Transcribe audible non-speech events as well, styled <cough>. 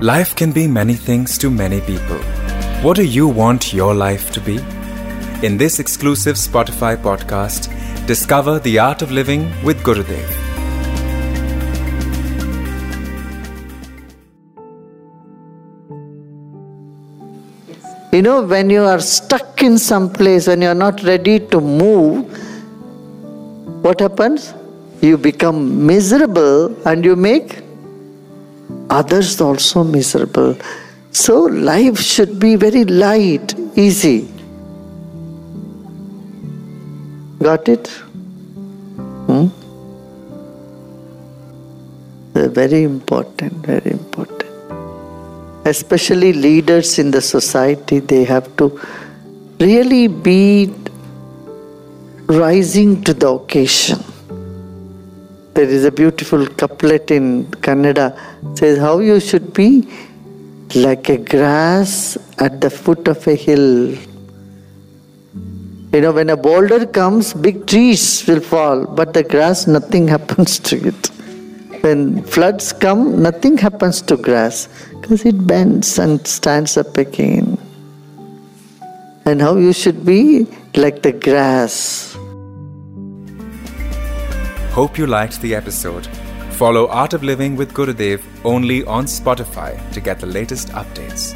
Life can be many things to many people. What do you want your life to be? In this exclusive Spotify podcast, discover the art of living with Gurudev. You know, when you are stuck in some place and you are not ready to move, what happens? You become miserable and you make others also miserable. So, life should be very light, easy. Got it? Hmm? Very important, very important especially leaders in the society, they have to really be rising to the occasion. There is a beautiful couplet in Kannada says how you should be like a grass at the foot of a hill. You know, when a boulder comes, big trees will fall, but the grass, nothing <laughs> happens to it. When floods come, nothing happens to grass because it bends and stands up again. And how you should be like the grass. Hope you liked the episode. Follow Art of Living with Gurudev only on Spotify to get the latest updates.